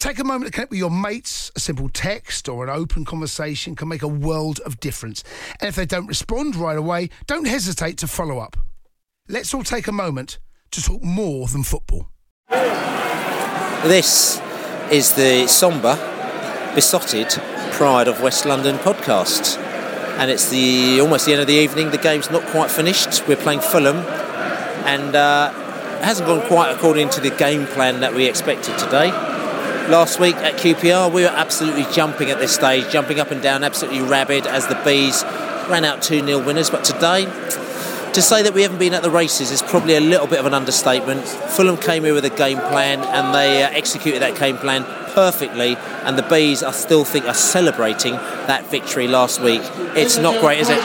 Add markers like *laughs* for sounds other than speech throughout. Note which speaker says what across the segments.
Speaker 1: Take a moment to connect with your mates. A simple text or an open conversation can make a world of difference. And if they don't respond right away, don't hesitate to follow up. Let's all take a moment to talk more than football.
Speaker 2: This is the sombre, Beesotted pride of West London podcast. And it's the almost the end of the evening. The game's not quite finished. We're playing Fulham, and uh, it hasn't gone quite according to the game plan that we expected today last week at QPR, we were absolutely jumping at this stage, jumping up and down, absolutely rabid as the Bees ran out 2 0 winners. But today, to say that we haven't been at the races is probably a little bit of an understatement. Fulham came here with a game plan and they uh, executed that game plan perfectly, and the bees I still think are celebrating that victory last week. It's not great, is it?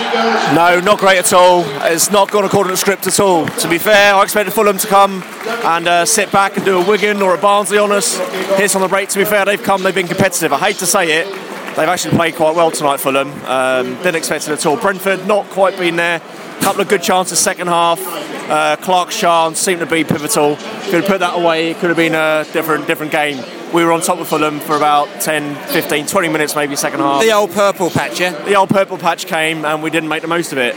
Speaker 3: No, not great at all. It's not gone according to script at all. To be fair, I expected Fulham to come and uh, sit back and do a Wigan or a Barnsley on us. Here's on the break. To be fair, they've come, they've been competitive. I hate to say it, they've actually played quite well tonight, Fulham. Um, didn't expect it at all. Brentford not quite been there. Couple of good chances second half. Uh, Clark's chance seemed to be pivotal. Could have put that away. It could have been a different different game we were on top of Fulham for about 10, 15, 20 minutes, maybe second half.
Speaker 2: The old purple patch, yeah?
Speaker 3: The old purple patch came and we didn't make the most of it.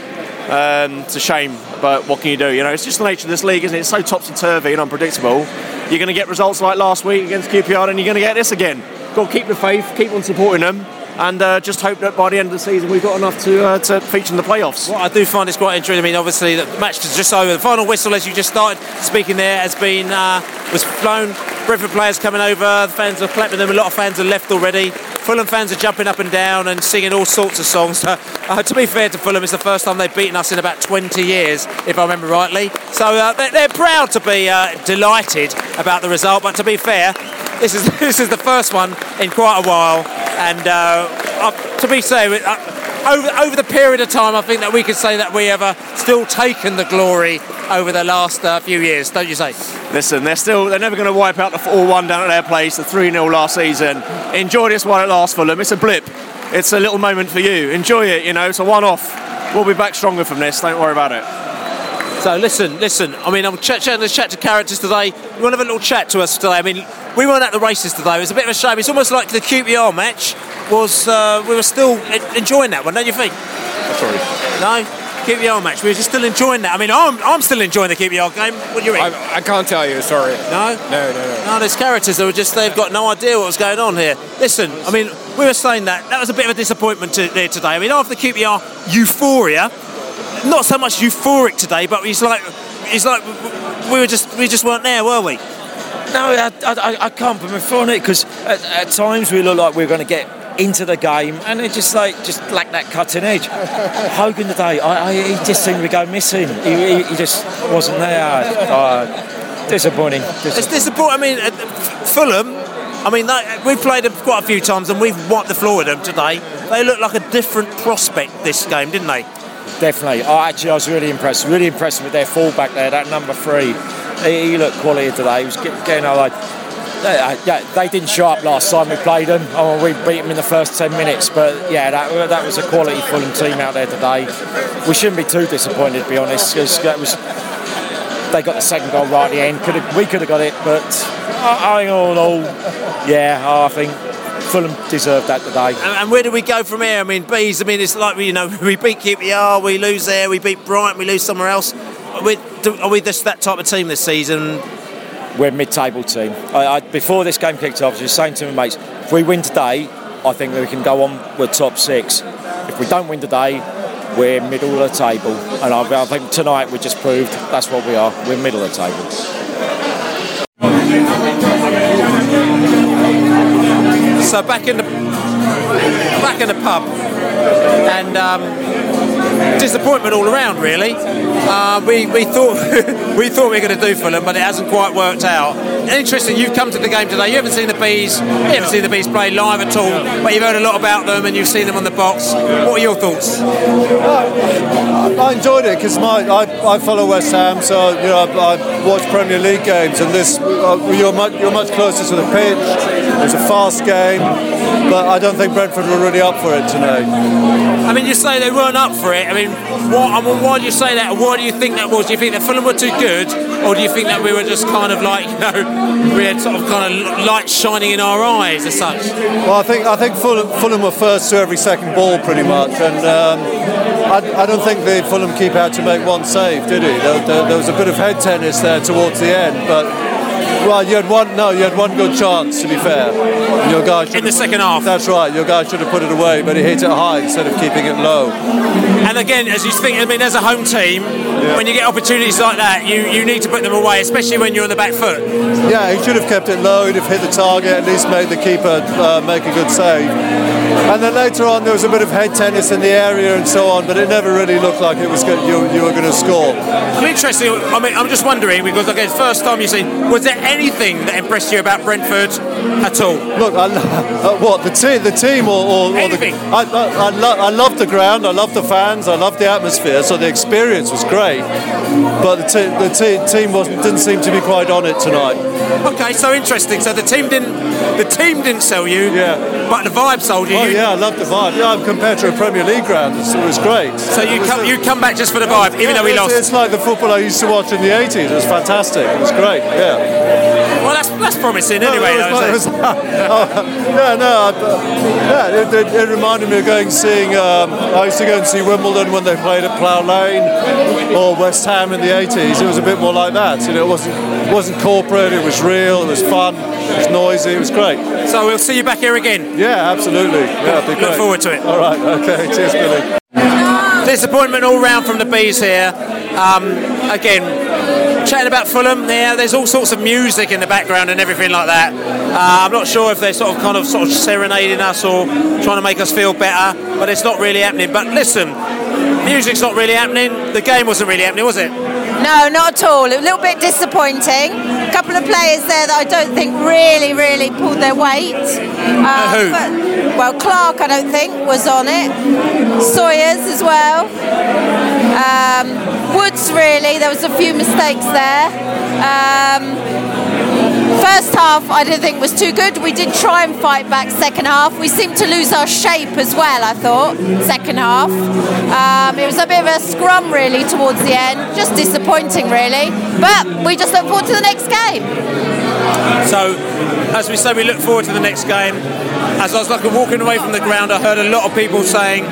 Speaker 3: Um, it's a shame, but what can you do? You know, it's just the nature of this league, isn't it? It's so topsy turvy and unpredictable. You're going to get results like last week against QPR, and you're going to get this again. Got to keep the faith, keep on supporting them, and uh, just hope that by the end of the season we've got enough to uh, to feature in the playoffs.
Speaker 2: Well, I do find this quite interesting. I mean, obviously the match is just over. The final whistle, as you just started speaking there, has been uh, was flown. Brentford players coming over. The fans are clapping them. A lot of fans are left already. Fulham fans are jumping up and down and singing all sorts of songs. *laughs* Uh, to be fair to Fulham, it's the first time they've beaten us in about 20 years, if I remember rightly. So uh, they're, they're, proud to be uh, delighted about the result. But to be fair, this is *laughs* this is the first one in quite a while, and uh, to be fair, uh, over over the period of time, I think that we could say that we have uh, still taken the glory over the last uh, few years, don't you say?
Speaker 3: Listen, they're still they're never going to wipe out the 4-1 down at their place, the 3-0 last season. Enjoy this while it lasts for them. It's a blip. It's a little moment for you. Enjoy it. You know, it's a one-off. We'll be back stronger from this. Don't worry about it.
Speaker 2: So listen, listen. I mean, I'm chatting ch- chat to characters today. You want to have a little chat to us today? I mean, we weren't at the races today. It was a bit of a shame. It's almost like the QPR match was. Uh, we were still enjoying that one, don't you think?
Speaker 3: Sorry.
Speaker 2: No. QPR match. We were just still enjoying that. I mean, I'm, I'm still enjoying the QPR game. What do you think?
Speaker 4: I, I can't tell you. Sorry.
Speaker 2: No.
Speaker 4: No, no, no.
Speaker 2: No, there's characters that were just they've got no idea what was going on here. Listen, I mean, we were saying that that was a bit of a disappointment to, there today. I mean, after the QPR euphoria, not so much euphoric today, but it's like it's like we were just we just weren't there, were we?
Speaker 5: No, I, I, I can't put my foot on it because at, at, times we look like we are going to get into the game and it just like just lack that cutting edge. Hogan today, I, I, he just seemed to go missing. He, he, he just wasn't there. Uh, disappointing, disappointing.
Speaker 2: It's disappointing. I mean, uh, Fulham. I mean, we've played them quite a few times and we've wiped the floor with them today. They look like a different prospect this game, didn't they?
Speaker 5: Definitely. Oh, actually, I was really impressed. Really impressed with their fullback there, that number three. He, he looked quality today. He was getting all like. Uh, yeah, they didn't show up last time we played them. Oh, we beat them in the first 10 minutes, but yeah, that, that was a quality Fulham team out there today. We shouldn't be too disappointed, to be honest, because was they got the second goal right at the end. Could have, we could have got it, but I, I all in all, yeah, I think Fulham deserved that today.
Speaker 2: And, and where do we go from here? I mean, bees. I mean, it's like you know, *laughs* we beat QPR, we lose there, we beat Brighton, we lose somewhere else. Are we, do, are we just that type of team this season?
Speaker 5: We're a mid-table team. I, I, before this game kicked off, I was just saying to my mates, if we win today, I think we can go on with top six. If we don't win today, we're middle of the table. And I, I think tonight we just proved that's what we are. We're middle of the table.
Speaker 2: So back in the back in the pub, and um, disappointment all around. Really, uh, we we thought *laughs* we thought we were going to do Fulham, but it hasn't quite worked out. Interesting. You've come to the game today. You haven't seen the bees. You haven't seen the bees play live at all, but you've heard a lot about them and you've seen them on the box. What are your thoughts?
Speaker 4: I enjoyed it because my I, I follow West Ham, so you know I, I watch Premier League games, and this uh, you're much you're much closer to the pitch. It was a fast game, but I don't think Brentford were really up for it tonight.
Speaker 2: I mean, you say they weren't up for it. I mean, what, I mean, why do you say that? Why do you think that was? Do you think that Fulham were too good, or do you think that we were just kind of like, *laughs* you know, we had sort of kind of light shining in our eyes as such?
Speaker 4: Well, I think I think Fulham, Fulham were first to every second ball pretty much, and um, I, I don't think the Fulham keeper had to make one save, did he? There, there, there was a bit of head tennis there towards the end, but. Well, you had one. No, you had one good chance. To be fair, your guy
Speaker 2: in the second half.
Speaker 4: That's right. Your guy should have put it away, but he hit it high instead of keeping it low.
Speaker 2: And again, as you think, I mean, as a home team, yeah. when you get opportunities like that, you, you need to put them away, especially when you're on the back foot.
Speaker 4: Yeah, he should have kept it low. He'd have hit the target, at least made the keeper uh, make a good save. And then later on, there was a bit of head tennis in the area and so on, but it never really looked like it was good, you, you were going to score.
Speaker 2: I'm interested. I mean, I'm just wondering because again, first time you've seen, was there anything that impressed you about Brentford at all?
Speaker 4: Look, I, uh, what the team, the team, or, or, or? The, I, I, I, lo- I love the ground. I love the fans. I love the atmosphere. So the experience was great, but the, te- the te- team wasn't didn't seem to be quite on it tonight.
Speaker 2: Okay, so interesting. So the team didn't the team didn't sell you,
Speaker 4: yeah,
Speaker 2: but the vibe sold you.
Speaker 4: Oh yeah, I love the vibe. Yeah, compared to a Premier League ground, it was great.
Speaker 2: So you come you come back just for the vibe, even though we lost.
Speaker 4: It's like the football I used to watch in the 80s. It was fantastic. It was great. Yeah.
Speaker 2: Well, that's that's promising anyway.
Speaker 4: No, it was, it was, oh, *laughs* yeah, no, yeah, it, it, it, reminded me of going seeing. Um, I used to go and see Wimbledon when they played at Plough Lane or West Ham in the 80s. It was a bit more like that. You know, it wasn't it wasn't corporate. It was real. It was fun. It was noisy. It was great.
Speaker 2: So we'll see you back here again.
Speaker 4: Yeah, absolutely. Yeah, be
Speaker 2: look forward to it.
Speaker 4: All right. Okay. Cheers, Billy.
Speaker 2: Disappointment all round from the bees here. Um, again, chatting about Fulham. There, there's all sorts of music in the background and everything like that. Uh, I'm not sure if they're sort of kind of sort of serenading us or trying to make us feel better, but it's not really happening. But listen, music's not really happening. The game wasn't really happening, was it?
Speaker 6: No, not at all. A little bit disappointing. A couple of players there that I don't think really, really pulled their weight.
Speaker 2: Uh, who?
Speaker 6: But, well, Clark, I don't think, was on it. Sawyers as well. Um, Woods, really. There was a few mistakes there. Um, First half, I didn't think was too good. We did try and fight back second half. We seemed to lose our shape as well, I thought, second half. Um, it was a bit of a scrum, really, towards the end. Just disappointing, really. But we just look forward to the next game.
Speaker 2: So, as we say, we look forward to the next game. As I was like walking away from the ground, I heard a lot of people saying,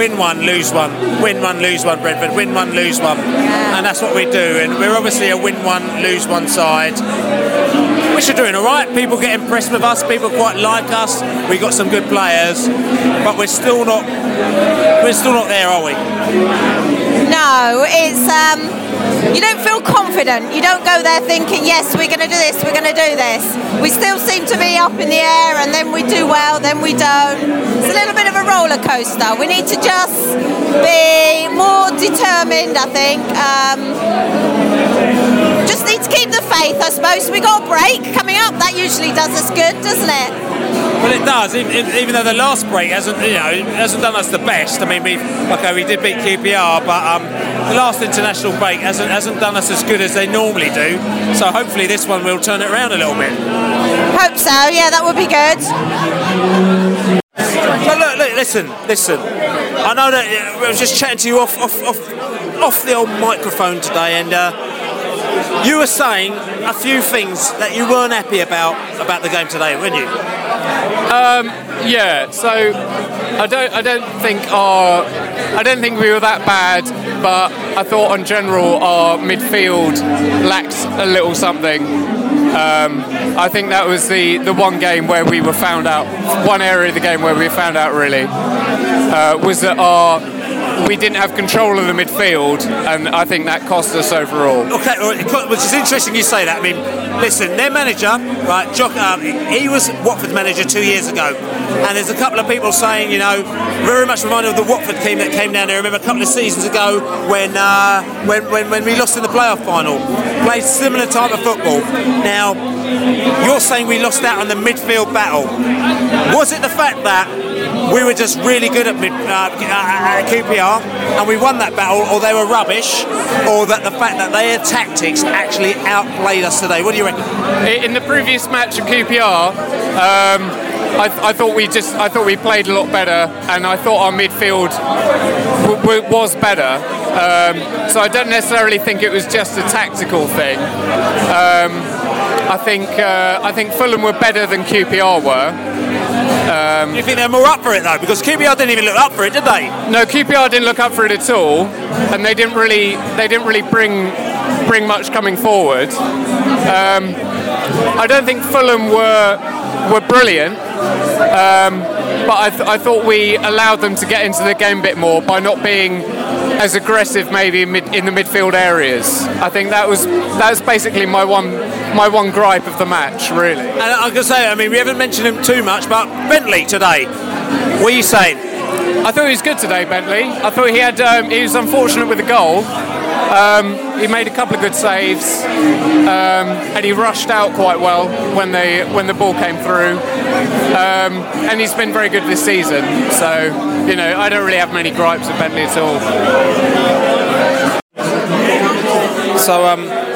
Speaker 2: win one, lose one, win one, lose one, Brentford, win one, lose one.
Speaker 6: Yeah.
Speaker 2: And that's what we do. And we're obviously a win one, lose one side. Which are doing all right. People get impressed with us. People quite like us. We got some good players, but we're still not. We're still not there, are we?
Speaker 6: No, it's um, you don't feel confident. You don't go there thinking, yes, we're going to do this, we're going to do this. We still seem to be up in the air, and then we do well, then we don't. It's a little bit of a roller coaster. We need to just be more determined, I think. Um, faith, I suppose. We got a break coming up. That usually does us good, doesn't it?
Speaker 2: Well, it does. Even, even though the last break hasn't, you know, hasn't done us the best. I mean, we okay, we did beat QPR, but um, the last international break hasn't hasn't done us as good as they normally do. So hopefully this one will turn it around a little bit.
Speaker 6: Hope so. Yeah, that would be good.
Speaker 2: So look, look, listen, listen. I know that I was just chatting to you off off off, off the old microphone today, and. Uh, you were saying a few things that you weren't happy about about the game today, weren't you?
Speaker 7: Um, yeah. So I don't. I don't think our. I don't think we were that bad, but I thought on general our midfield lacked a little something. Um, I think that was the, the one game where we were found out. One area of the game where we found out really uh, was that our we didn't have control of the midfield, and I think that cost us overall.
Speaker 2: Okay, which is interesting you say that. I mean, listen, their manager, right, Jock, um, he was Watford manager two years ago, and there's a couple of people saying, you know, very much reminded of the Watford team that came down there. I remember a couple of seasons ago when uh, when, when when we lost in the playoff final, played similar type of football. Now, you're saying we lost out on the midfield battle. Was it the fact that we were just really good at, mid, uh, at QPR and we won that battle, or they were rubbish, or that the fact that their tactics actually outplayed us today? What do you reckon?
Speaker 7: In the previous match at QPR, um, I, I thought we just I thought we played a lot better, and I thought our midfield w- w- was better. Um, so I don't necessarily think it was just a tactical thing. Um, I think uh, I think Fulham were better than QPR were. Um,
Speaker 2: you think they're more up for it though? Because QPR didn't even look up for it, did they?
Speaker 7: No, QPR didn't look up for it at all, and they didn't really they didn't really bring bring much coming forward. Um, I don't think Fulham were were brilliant, um, but I, th- I thought we allowed them to get into the game a bit more by not being as aggressive maybe in, mid- in the midfield areas. I think that was that was basically my one my one gripe of the match, really.
Speaker 2: And I can say, I mean, we haven't mentioned him too much, but Bentley today. What are you saying?
Speaker 7: I thought he was good today, Bentley. I thought he had um, he was unfortunate with the goal. Um, he made a couple of good saves, um, and he rushed out quite well when they when the ball came through. Um, and he's been very good this season. So you know, I don't really have many gripes with Bentley at all.
Speaker 2: So um,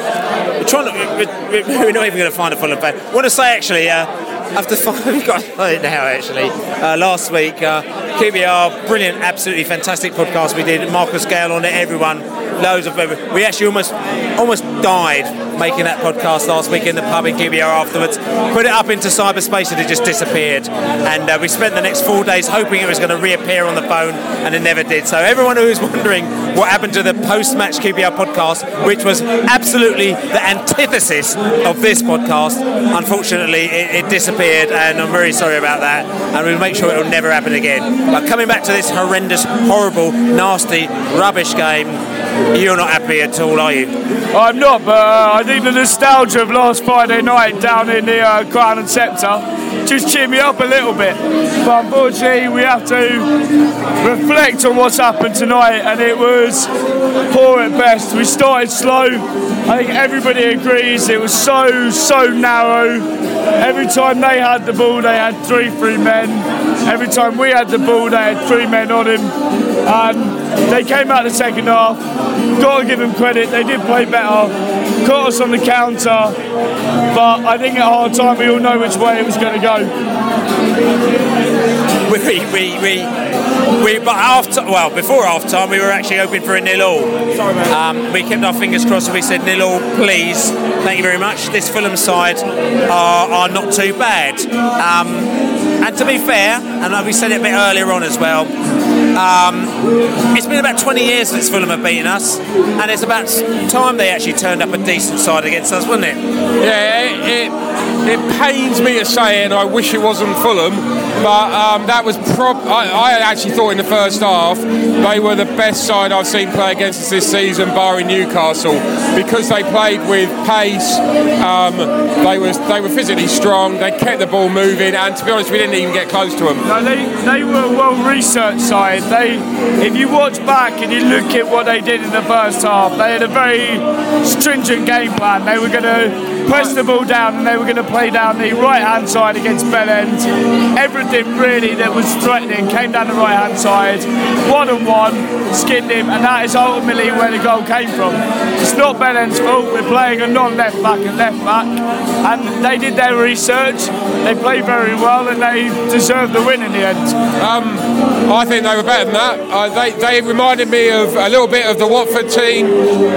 Speaker 2: we're trying to. We're, *laughs* we're not even going to find a Fulham fan. I want to say actually. Uh, after five, *laughs* we've got it now actually. Uh, last week, uh, QPR, brilliant, absolutely fantastic podcast we did. Marcus Gale on it, everyone, loads of. We actually almost almost died making that podcast last week in the pub in QPR afterwards. Put it up into cyberspace and it just disappeared. And uh, we spent the next four days hoping it was going to reappear on the phone, and it never did. So everyone who is wondering what happened to the post-match QPR podcast, which was absolutely the antithesis of this podcast, unfortunately it, it disappeared, and I'm very sorry about that. And we'll make sure it will never happen again. But coming back to this horrendous, horrible, nasty, rubbish game, you're not happy at all, are you?
Speaker 8: I'm not, but uh, I think the nostalgia of last Friday night down in the uh, Crown and Scepter just cheered me up a little bit. But unfortunately, we have to reflect on what's happened tonight, and it was poor at best. We started slow. I think everybody agrees it was so, so narrow. Every time they had the ball, they had three, three men. Every time we had the ball, they had three men on him. And they came out the second half. Got to give them credit, they did play better. Caught us on the counter. But I think at half time, we all know which way it was going to go.
Speaker 2: we, we, we, we, but after, well, before half time, we were actually hoping for a nil all. Um, we kept our fingers crossed and we said nil all, please. Thank you very much. This Fulham side are, are not too bad. Um, and to be fair, and we said it a bit earlier on as well, um, it's been about 20 years since Fulham have beaten us, and it's about time they actually turned up a decent side against us, wasn't it?
Speaker 9: Yeah, it, it, it pains me to say it, and I wish it wasn't Fulham, but um, that was prob. I, I, actually thought in the first half they were the best side I've seen play against us this season, barring Newcastle, because they played with pace. Um, they was they were physically strong. They kept the ball moving, and to be honest, we didn't even get close to them.
Speaker 8: No, they, they were a well researched side. They, if you watch back and you look at what they did in the first half, they had a very stringent game plan. They were going to pressed the ball down, and they were going to play down the right hand side against Bjelland. Everything really that was threatening came down the right hand side, one on one, skinned him, and that is ultimately where the goal came from. It's not Bjelland's fault. We're playing a non left back and left back, and they did their research. They played very well, and they deserved the win in the end.
Speaker 9: Um, I think they were better than that. Uh, they, they reminded me of a little bit of the Watford team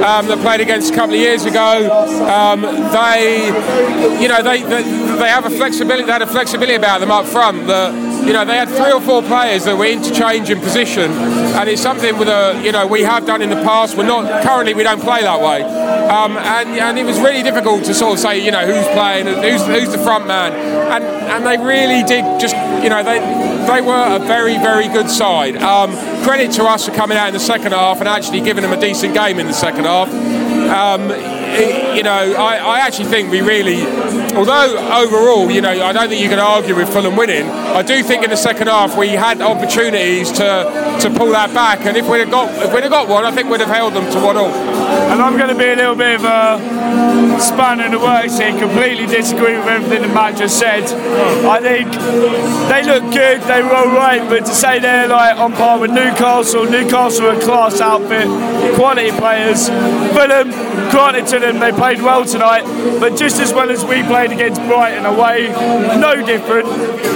Speaker 9: um, that played against a couple of years ago. Um, they, you know, they, they they have a flexibility. They had a flexibility about them up front that. You know, they had three or four players that were interchanging position, and it's something with a, you know, we have done in the past. We're not currently, we don't play that way, um, and and it was really difficult to sort of say, you know, who's playing, who's who's the front man, and and they really did just, you know, they they were a very very good side. Um, credit to us for coming out in the second half and actually giving them a decent game in the second half. Um, you know, I, I actually think we really, although overall, you know, I don't think you can argue with Fulham winning. I do think in the second half we had opportunities to to pull that back, and if we'd have got if we'd have got one, I think we'd have held them to one all.
Speaker 8: And I'm going to be a little bit of a spanner in the works here, completely disagree with everything the man just said. I think they look good, they were alright, but to say they're like on par with Newcastle, Newcastle are a class outfit, quality players. Fulham, granted to them, they played well tonight, but just as well as we played against Brighton away, no different.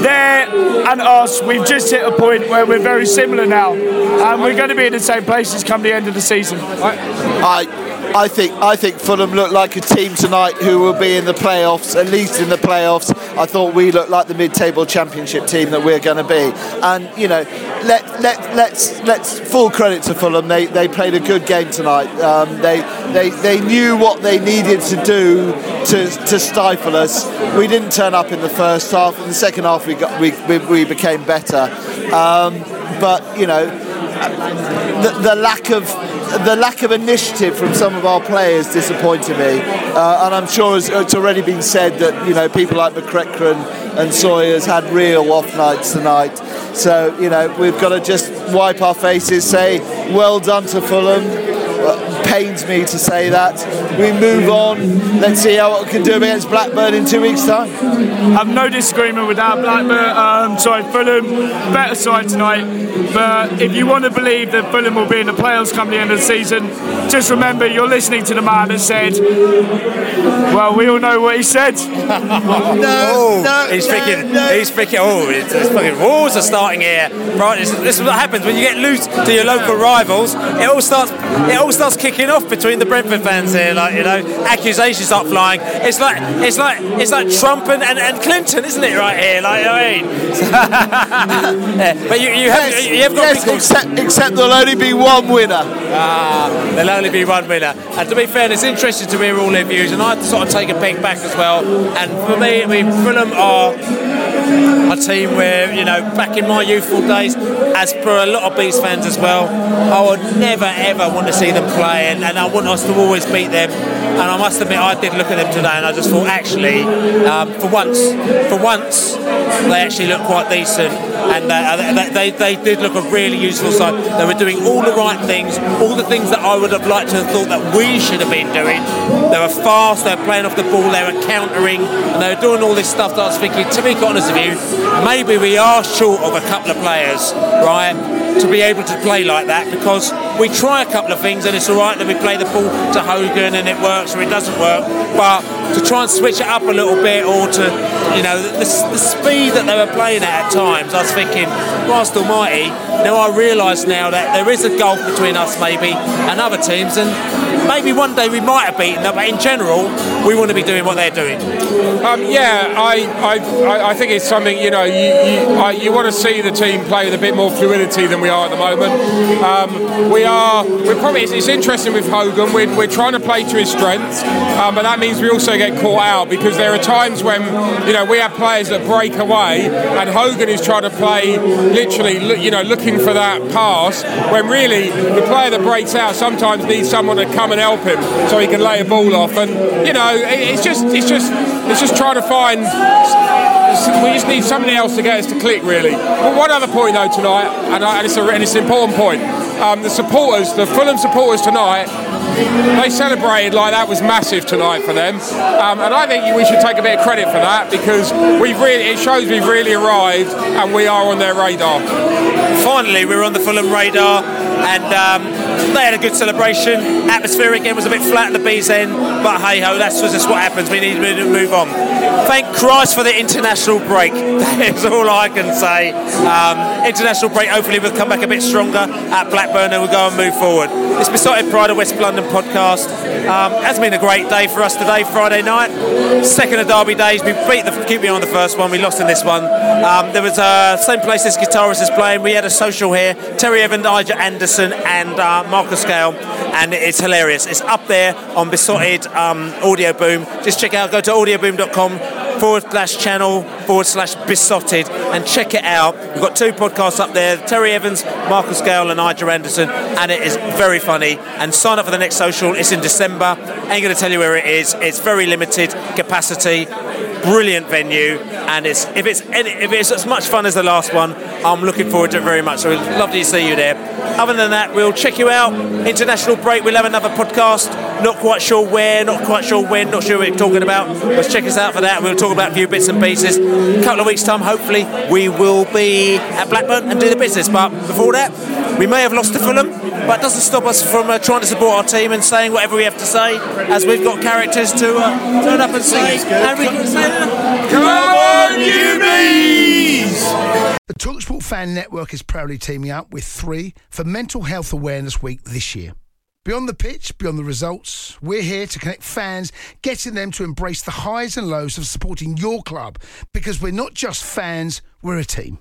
Speaker 8: There and us, we've just hit a point where we're very similar now, and we're going to be in the same places come the end of the season.
Speaker 10: I I think I think Fulham looked like a team tonight who will be in the playoffs, at least in the playoffs. I thought we looked like the mid-table championship team that we're going to be, and you know, let let let's let's full credit to Fulham. They they played a good game tonight. Um, they they they knew what they needed to do to to stifle us. We didn't turn up in the first half. In the second half, we got we we, we became better, um, but you know the, lack of the lack of initiative from some of our players disappointed me, uh, and I'm sure it's, it's already been said that you know people like McEachran and Sawyers had real off nights tonight. So you know we've got to just wipe our faces, say well done to Fulham. Pains me to say that. We move on. Let's see how we can do against Blackburn in two weeks' time.
Speaker 8: I've no disagreement with that. Blackburn, um, sorry, Fulham, better side tonight. But if you want to believe that Fulham will be in the playoffs come the end of the season, just remember you're listening to the man that said, well, we all know what he said. *laughs*
Speaker 2: No, oh, no, he's freaking, he's freaking, oh, it's, it's fucking wars are starting here. Right, this, this is what happens when you get loose to your local rivals. It all starts, it all starts kicking off between the Brentford fans here. Like you know, accusations start flying. It's like, it's like, it's like Trump and, and, and Clinton, isn't it? Right here, like I mean. *laughs* Yeah, but you, you have, you have got
Speaker 10: yes, except, except there'll only be one winner.
Speaker 2: Ah, there'll only be one winner. And to be fair, it's interesting to hear all their views, and I sort of take a peg back as well. And for me, I mean, Fulham are a team where, you know, back in my youthful days, as per a lot of Beast fans as well, I would never ever want to see them play, and, and I want us to always beat them. And I must admit, I did look at them today, and I just thought, actually, um, for once, for once, they actually look quite decent, and uh, they, they, they did look a really useful side. They were doing all the right things, all the things that I would have liked to have thought that we should have been doing. They were fast, they were playing off the ball, they were countering, and they were doing all this stuff that I was thinking, to be honest with you, maybe we are short of a couple of players, right, to be able to play like that because we try a couple of things and it's all right that we play the ball to Hogan and it works it doesn't work, but to try and switch it up a little bit or to, you know, the, the speed that they were playing at at times, I was thinking, Christ almighty, now I realise now that there is a gulf between us maybe and other teams and maybe one day we might have beaten them, but in general, we want to be doing what they're doing.
Speaker 9: Um, yeah, I, I, I- think it's something you know you you, I, you want to see the team play with a bit more fluidity than we are at the moment. Um, we are we're probably it's, it's interesting with Hogan. We're, we're trying to play to his strengths, um, but that means we also get caught out because there are times when you know we have players that break away, and Hogan is trying to play literally you know looking for that pass when really the player that breaks out sometimes needs someone to come and help him so he can lay a ball off, and you know it, it's just it's just it's just trying to find we just need somebody else to get us to click, really. But one other point, though, tonight, and, I, and, it's, a, and it's an important point. um, the supporters, the Fulham supporters tonight, they celebrated like that was massive tonight for them, um, and I think we should take a bit of credit for that because we've really it shows we've really arrived and we are on their radar.
Speaker 2: Finally, we're on the Fulham radar, and um, they had a good celebration. Atmosphere again was a bit flat at the Bees end, but hey ho, that's just what happens. We need to move on. Thank Christ for the international break. *laughs* That's all I can say. Um, international break. Hopefully, we'll come back a bit stronger at Blackburn and we'll go and move forward. It's Beesotted Pride of West London podcast. Um, has been a great day for us today, Friday night. Second of Derby days. We beat the keep me on the first one. We lost in this one. Um, there was uh, same place this guitarist is playing. We had a social here. Terry Evans, Ija Anderson, and uh, Marcus Gale, and it's hilarious. It's up there on Beesotted um, Audio Boom. Just check out. Go to audioboom.com forward slash channel forward slash Beesotted and check it out. We've got two podcasts up there Terry Evans, Marcus Gale, and Ija Anderson, and it is very funny. And sign up for the next social, it's in December. Ain't going to tell you where it is, it's very limited capacity. Brilliant venue, and it's if it's any, if it's as much fun as the last one, I'm looking forward to it very much. So we'd love to see you there. Other than that, we'll check you out. International break, we'll have another podcast. Not quite sure where, not quite sure when, not sure what we're talking about. But check us out for that. We'll talk about a few bits and pieces. A couple of weeks' time, hopefully, we will be at Blackburn and do the business. But before that, we may have lost to Fulham, but it doesn't stop us from uh, trying to support our team and saying whatever we have to say, as we've got characters to uh, turn up and say. And we can say,
Speaker 11: Come on, you bees!
Speaker 1: The Talksport Fan Network is proudly teaming up with three for Mental Health Awareness Week this year. Beyond the pitch, beyond the results, we're here to connect fans, getting them to embrace the highs and lows of supporting your club because we're not just fans, we're a team.